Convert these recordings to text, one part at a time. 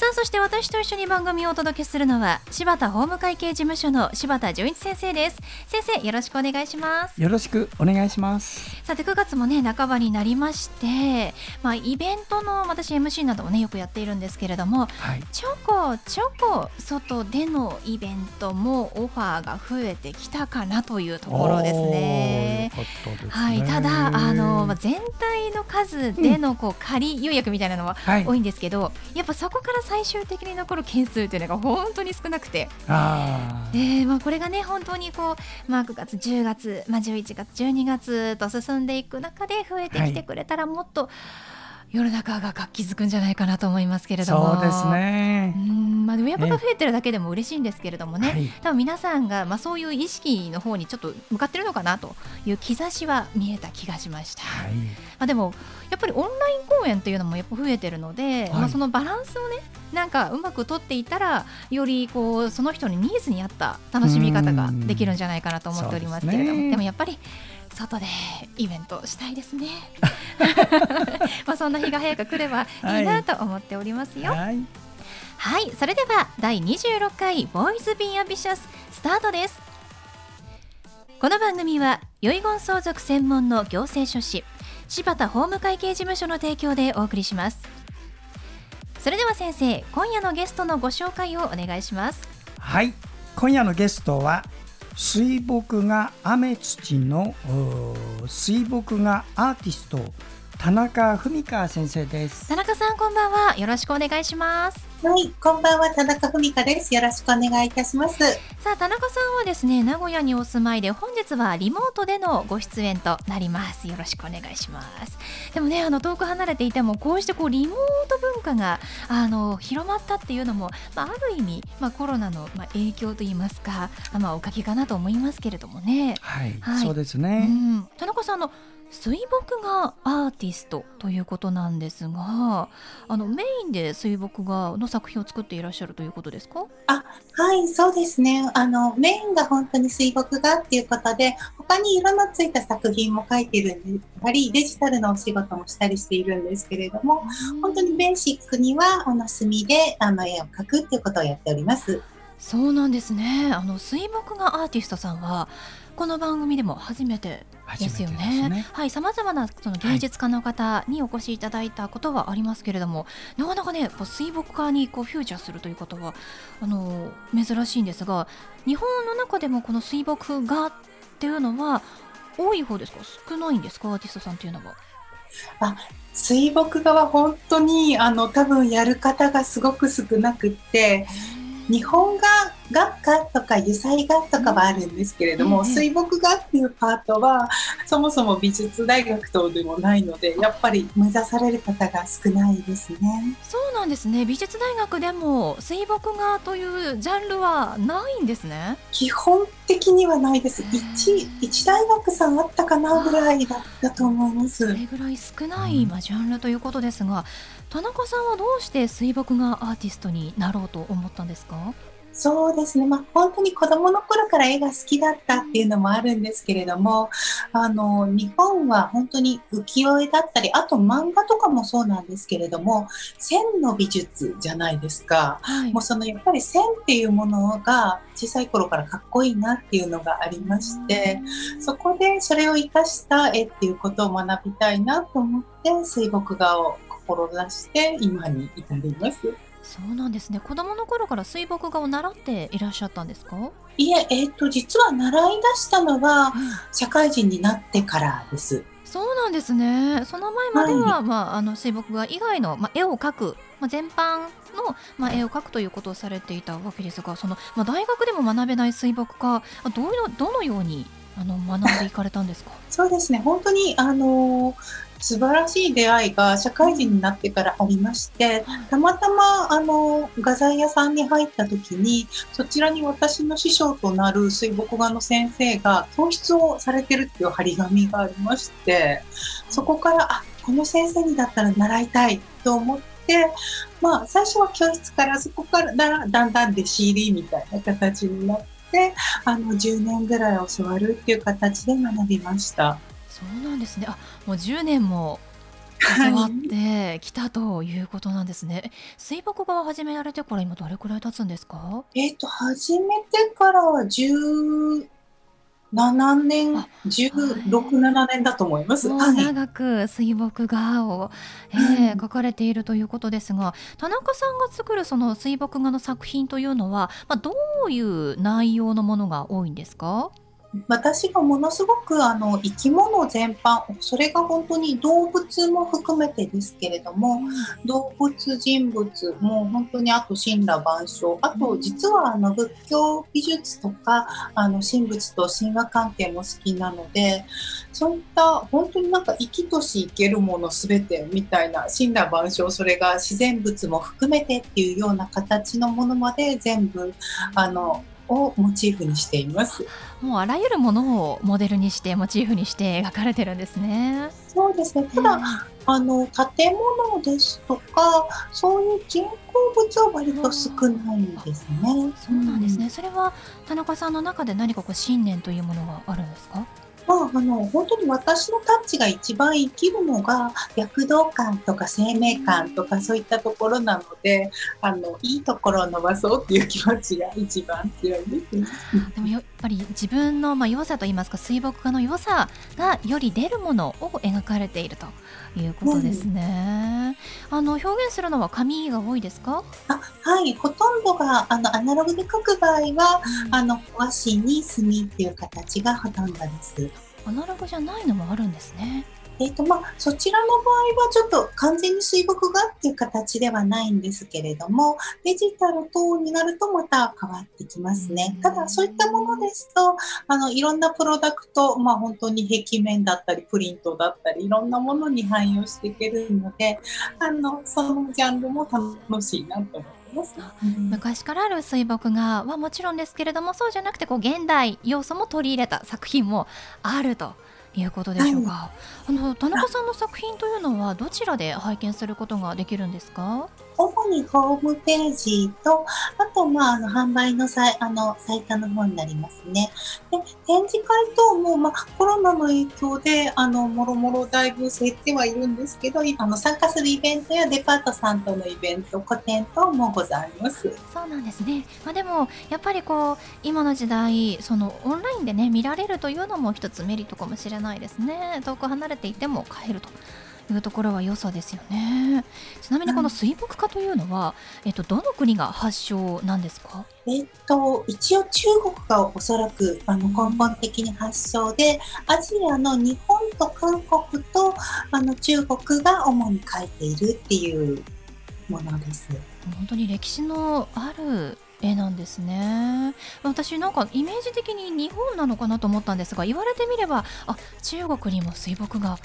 さあそして私と一緒に番組をお届けするのは柴田法務会計事務所の柴田純一先生です。先生よろしくお願いします。よろしくお願いします。さて9月もね半ばになりましてまあイベントの私 MC などもねよくやっているんですけれども、はい、ちょこちょこ外でのイベントもオファーが増えてきたかなというところですね。たね。はい、ただあの全体の数でのこう仮予約みたいなのは多いんですけど、はい、やっぱそこから最終的に残る件数というのが本当に少なくて、あえー、まあこれがね本当にこう、まあ、9月10月、まあ、11月12月と進んでいく中で増えてきてくれたらもっと、はい。世の中が活気づくんじゃないかなと思いますけれども。そうですね。うんまあ、親子が増えてるだけでも嬉しいんですけれどもね、はい、多分皆さんが、まあ、そういう意識の方にちょっと向かってるのかなという兆しは見えた気がしました、はい、まあ、でもやっぱりオンライン公演というのもやっぱ増えてるので、はい、まあ、そのバランスをねなんかうまく取っていたらよりこうその人にニーズに合った楽しみ方ができるんじゃないかなと思っておりますけれども、でもやっぱり外でイベントしたいですね。まあそんな日が早く来ればいいなと思っておりますよ、はい、はい、それでは第26回ボーイズビーアビシャススタートです。この番組は遺言相続専門の行政書士柴田法務会計事務所の提供でお送りします。それでは先生今夜のゲストのご紹介をお願いします。はい今夜のゲストは水墨画雨土の水墨画アーティスト田中文香先生です。田中さんこんばんは。よろしくお願いしますはい、こんばんは、田中文香です。よろしくお願いいたします。さあ、田中さんはですね、名古屋にお住まいで、本日はリモートでのご出演となります。よろしくお願いします。でもね、あの遠く離れていても、こうしてこうリモート文化があの広まったっていうのも、まあ、ある意味、まあ、コロナの、まあ、影響といいますか、まあ、おかげかなと思いますけれどもね。はい、はい、そうですね。うん、田中さんの水墨画アーティストということなんですがあのメインで水墨画の作品を作っていらっしゃるということですか？あはいそうですね。あのメインが本当に水墨画っていうことで他に色のついた作品も描いてるんたりデジタルのお仕事もしたりしているんですけれども本当にベーシックにはあの墨であの絵を描くっていうことをやっております。そうなんですねあの水墨画アーティストさんはこの番組でも初めてですよね。ねはい、さまざまなその芸術家の方にお越しいただいたことはありますけれども、はい、なかなかね、こう水墨画にこうフューチャーするということはあの珍しいんですが、日本の中でもこの水墨画っていうのは多い方ですか、少ないんですか、アーティストさんっていうのは。あ水墨画は本当にあの多分やる方がすごく少なくって。日本が学科とか油彩画とかはあるんですけれども、うん、水墨画っていうパートはそもそも美術大学等でもないのでやっぱり目指される方が少ないですね。そうなんですね。美術大学でも水墨画というジャンルはないんですね。基本的にはないです。一一大学さんあったかなぐらいだったと思います。それぐらい少ない、まあ、ジャンルということですが田中さんはどうして水墨画アーティストになろうと思ったんですか？そうですね、まあ、本当に子供の頃から絵が好きだったっていうのもあるんですけれどもあの日本は本当に浮世絵だったりあと漫画とかもそうなんですけれども線の美術じゃないですか、はい、もうそのやっぱり線っていうものが小さい頃からかっこいいなっていうのがありましてそこでそれを生かした絵っていうことを学びたいなと思って水墨画を志して今に至ります。そうなんですね。子供の頃から水墨画を習っていらっしゃったんですか？いえ、えっ、ー、と実は習い出したのは社会人になってからです。そうなんですね。その前までは、はい、まああの水墨画以外のまあ絵を描く、まあ全般のまあ絵を描くということをされていたわけですが、そのまあ大学でも学べない水墨画、どういうどのようにあの学んでいかれたんですか？そうですね。本当にあの素晴らしい出会いが社会人になってからありまして、たまたまあの画材屋さんに入った時にそちらに私の師匠となる水墨画の先生が教室をされてるっていう張り紙がありましてそこからあこの先生にだったら習いたいと思って、まあ、最初は教室からそこからだんだん弟子入りみたいな形になってあの10年ぐらい教わるっていう形で学びました。そうなんですねあもう10年も教わってきたということなんですね。はい、水墨画を始められてから今どれくらい経つんですか？えっ、と始めてからは十7年、16、7年だと思います。長く水墨画を、えー、描かれているということですが、田中さんが作るその水墨画の作品というのは、まあ、どういう内容のものが多いんですか？私がものすごくあの生き物全般それが本当に動物も含めてですけれども、動物人物も本当にあと神羅万象あと実はあの仏教美術とかあの神仏と神話関係も好きなのでそういった本当になんか生きとし生けるもの全てみたいな神羅万象それが自然物も含めてっていうような形のものまで全部あのをモチーフにしています。もうあらゆるものをモデルにしてモチーフにして描かれてるんですね。そうですね。ただ、あの建物ですとかそういう人工物は割と少ないですね。そうなんですね、うん、それは田中さんの中で何かこう信念というものがあるんですか？まあ、あの本当に私のタッチが一番生きるのが躍動感とか生命感とかそういったところなのであのいいところを伸ばそうっていう気持ちが一番強いです、ね、でもやっぱり自分のまあ良さといいますか水墨画の良さがより出るものを描かれているということですね。うん、あの表現するのは紙が多いですか？あはいほとんどがあのアナログで描く場合は、うん、あの和紙に墨っていう形がほとんどです。アナログじゃないのもあるんですね。えーとまあ、そちらの場合はちょっと完全に水墨画っていう形ではないんですけれどもデジタル等になるとまた変わってきますね。ただそういったものですとあのいろんなプロダクト、まあ、本当に壁面だったりプリントだったりいろんなものに汎用していけるのであのそのジャンルも楽しいなと思います。昔からある水墨画はもちろんですけれどもそうじゃなくてこう現代要素も取り入れた作品もあるということでしょうか、はい、あの田中さんの作品というのはどちらで拝見することができるんですか？主にホームページと、あと、まあ、あの、販売のサイあのサイトの方になりますね。で、展示会等も、まあ、コロナの影響で、あの、もろもろだいぶ減ってはいるんですけど、あの、参加するイベントやデパートさんとのイベント、個展等もございます。そうなんですね。まあ、でも、やっぱりこう、今の時代、その、オンラインでね、見られるというのも一つメリットかもしれないですね。遠く離れていても買えると。いうところは良さですよね。ちなみにこの水墨画というのは、えっと、どの国が発祥なんですか？えっと、一応中国がおそらくあの根本的に発祥で、アジアの日本と韓国とあの中国が主に描いているっていうものです。本当に歴史のある絵なんですね私なんかイメージ的に日本なのかなと思ったんですが言われてみればあ中国にも水墨画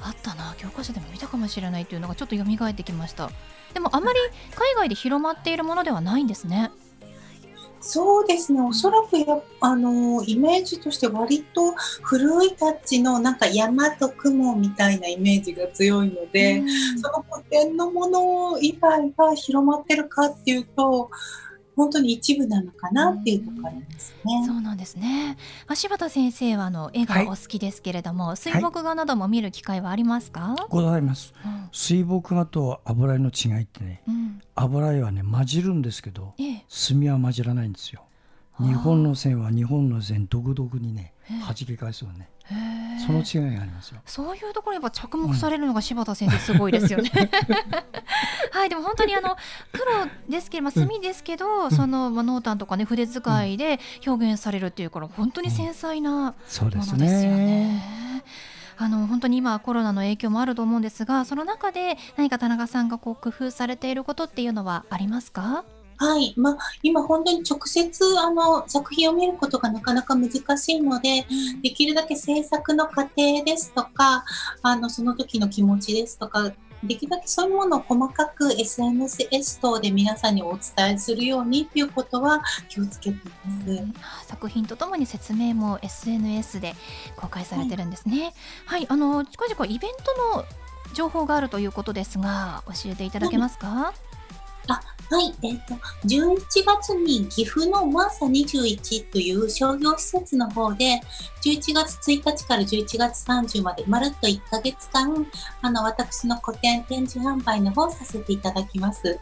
あったな。教科書でも見たかもしれないっていうのがちょっと蘇ってきました。でもあまり海外で広まっているものではないんですね。そうですね、おそらくやあのイメージとして割と古いタッチのなんか山と雲みたいなイメージが強いので、うん、その古典のもの以外が広まってるかっていうと本当に一部なのかなっていうところですね。そうなんですね。柴田先生はあの絵がお好きですけれども、はい、水墨画なども見る機会はありますか？ございます。うん、水墨画と油絵の違いってね、うん、油絵はね混じるんですけど、ええ、墨は混じらないんですよ。日本の線は日本の線独特にね弾け返すよね。その違いがありますよ。そういうところやっぱ着目されるのが柴田先生すごいですよね。はい、でも本当にあの黒ですけど、まあ、墨ですけど、うん、そのまあ濃淡とかね筆使いで表現されるっていうから本当に繊細なものですよね。うん、ね。あの本当に今コロナの影響もあると思うんですがその中で何か田中さんがこう工夫されていることっていうのはありますか？はい。まあ、今本当に直接あの作品を見ることがなかなか難しいので、できるだけ制作の過程ですとか、あの、その時の気持ちですとか、できるだけそういうものを細かく SNS 等で皆さんにお伝えするようにということは気をつけています。作品とともに説明も SNS で公開されてるんですね。はい、はい、あの近々イベントの情報があるということですが、教えていただけますか？はいあはい、えっ、ー、と、11月に岐阜のマーサ21という商業施設の方で、11月1日から11月30まで、まるっと1ヶ月間、あの、私の個展展示販売の方させていただきます。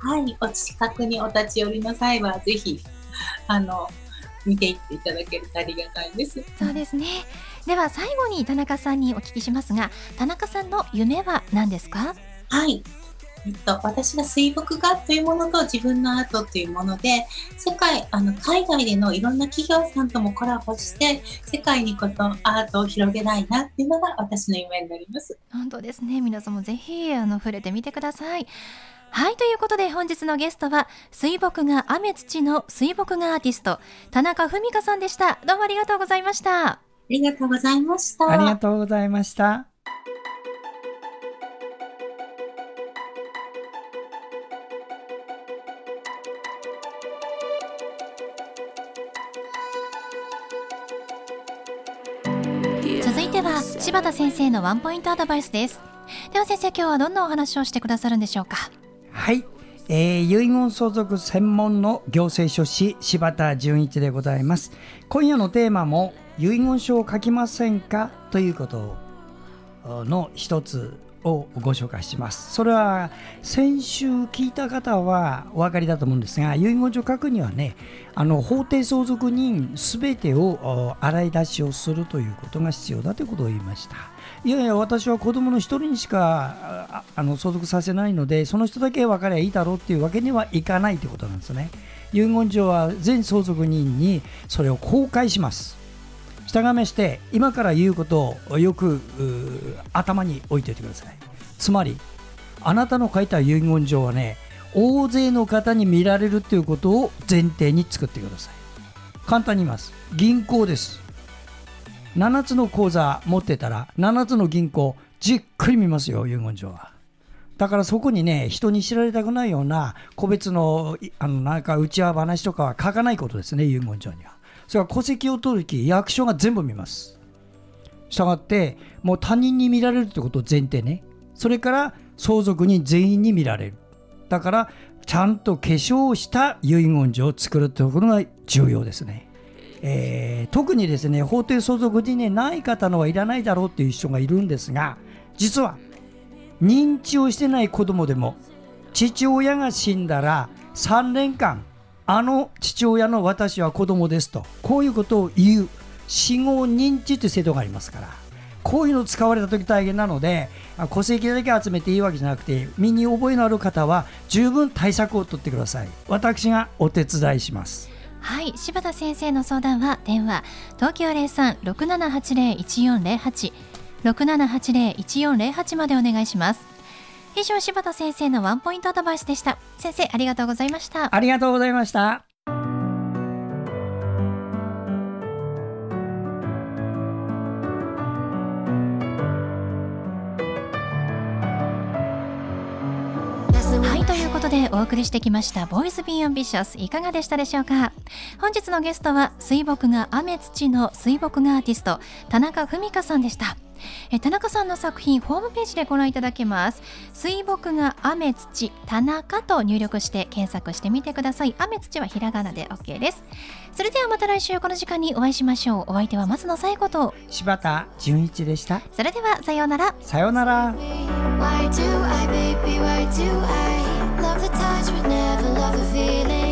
はい、お近くにお立ち寄りの際は、ぜひ、あの、見ていっていただけるとありがたいです。そうですね。では最後に田中さんにお聞きしますが、田中さんの夢は何ですか？はい、えっと、私が水墨画というものと自分のアートというもので、世界、あの、海外でのいろんな企業さんともコラボして、世界にことアートを広げないなっていうのが私の夢になります。本当ですね。皆さんもぜひ、あの、触れてみてください。はい、ということで本日のゲストは、水墨画雨土の水墨画アーティスト、田中文香さんでした。どうもありがとうございました。ありがとうございました。ありがとうございました。柴田先生のワンポイントアドバイスです。では先生今日はどんなお話をしてくださるんでしょうか？はい、えー、遺言相続専門の行政書士柴田純一でございます。今夜のテーマも遺言書を書きませんか？ということの一つをご紹介します。それは先週聞いた方はお分かりだと思うんですが遺言書書くにはねあの法定相続人すべてを洗い出しをするということが必要だということを言いました。いやいや私は子供の一人にしかあの相続させないのでその人だけ分かりゃいいだろうっていうわけにはいかないということなんですね。遺言書は全相続人にそれを公開します。従いまして今から言うことをよく頭に置いておいてください。つまりあなたの書いた遺言状はね大勢の方に見られるということを前提に作ってください。簡単に言います。銀行です。7つの口座持ってたら7つの銀行じっくり見ますよ遺言状は。だからそこにね人に知られたくないような個別のあのなんか内輪話とかは書かないことですね遺言状には。それは戸籍を取るき役所が全部見ます。したがってもう他人に見られるってことを前提ね。それから相続人全員に見られる。だからちゃんと化粧した遺言状を作るということが重要ですね、えー、特にですね法定相続人にない方のはいらないだろうっていう人がいるんですが実は認知をしてない子供でも父親が死んだら3年間あの父親の私は子供ですとこういうことを言う。死後認知という制度がありますから。こういうの使われた時大変なので戸籍だけ集めていいわけじゃなくて身に覚えのある方は十分対策を取ってください。私がお手伝いします。はい。柴田先生の相談は電話東京0367801408 6780-1408までお願いします。以上柴田先生のワンポイントアドバイスでした。先生ありがとうございました。ありがとうございました。でお送りしてきましたボイスビーアンビシャスいかがでしたでしょうか？本日のゲストは水墨画雨土の水墨画アーティスト田中文香さんでした。え田中さんの作品ホームページでご覧いただけます。水墨画雨土田中と入力して検索してみてください。雨土はひらがなで OK です。それではまた来週この時間にお会いしましょう。お相手は松野紗友子と。柴田純一でした。それではさようなら。さようなら love the touch, but never love the feeling.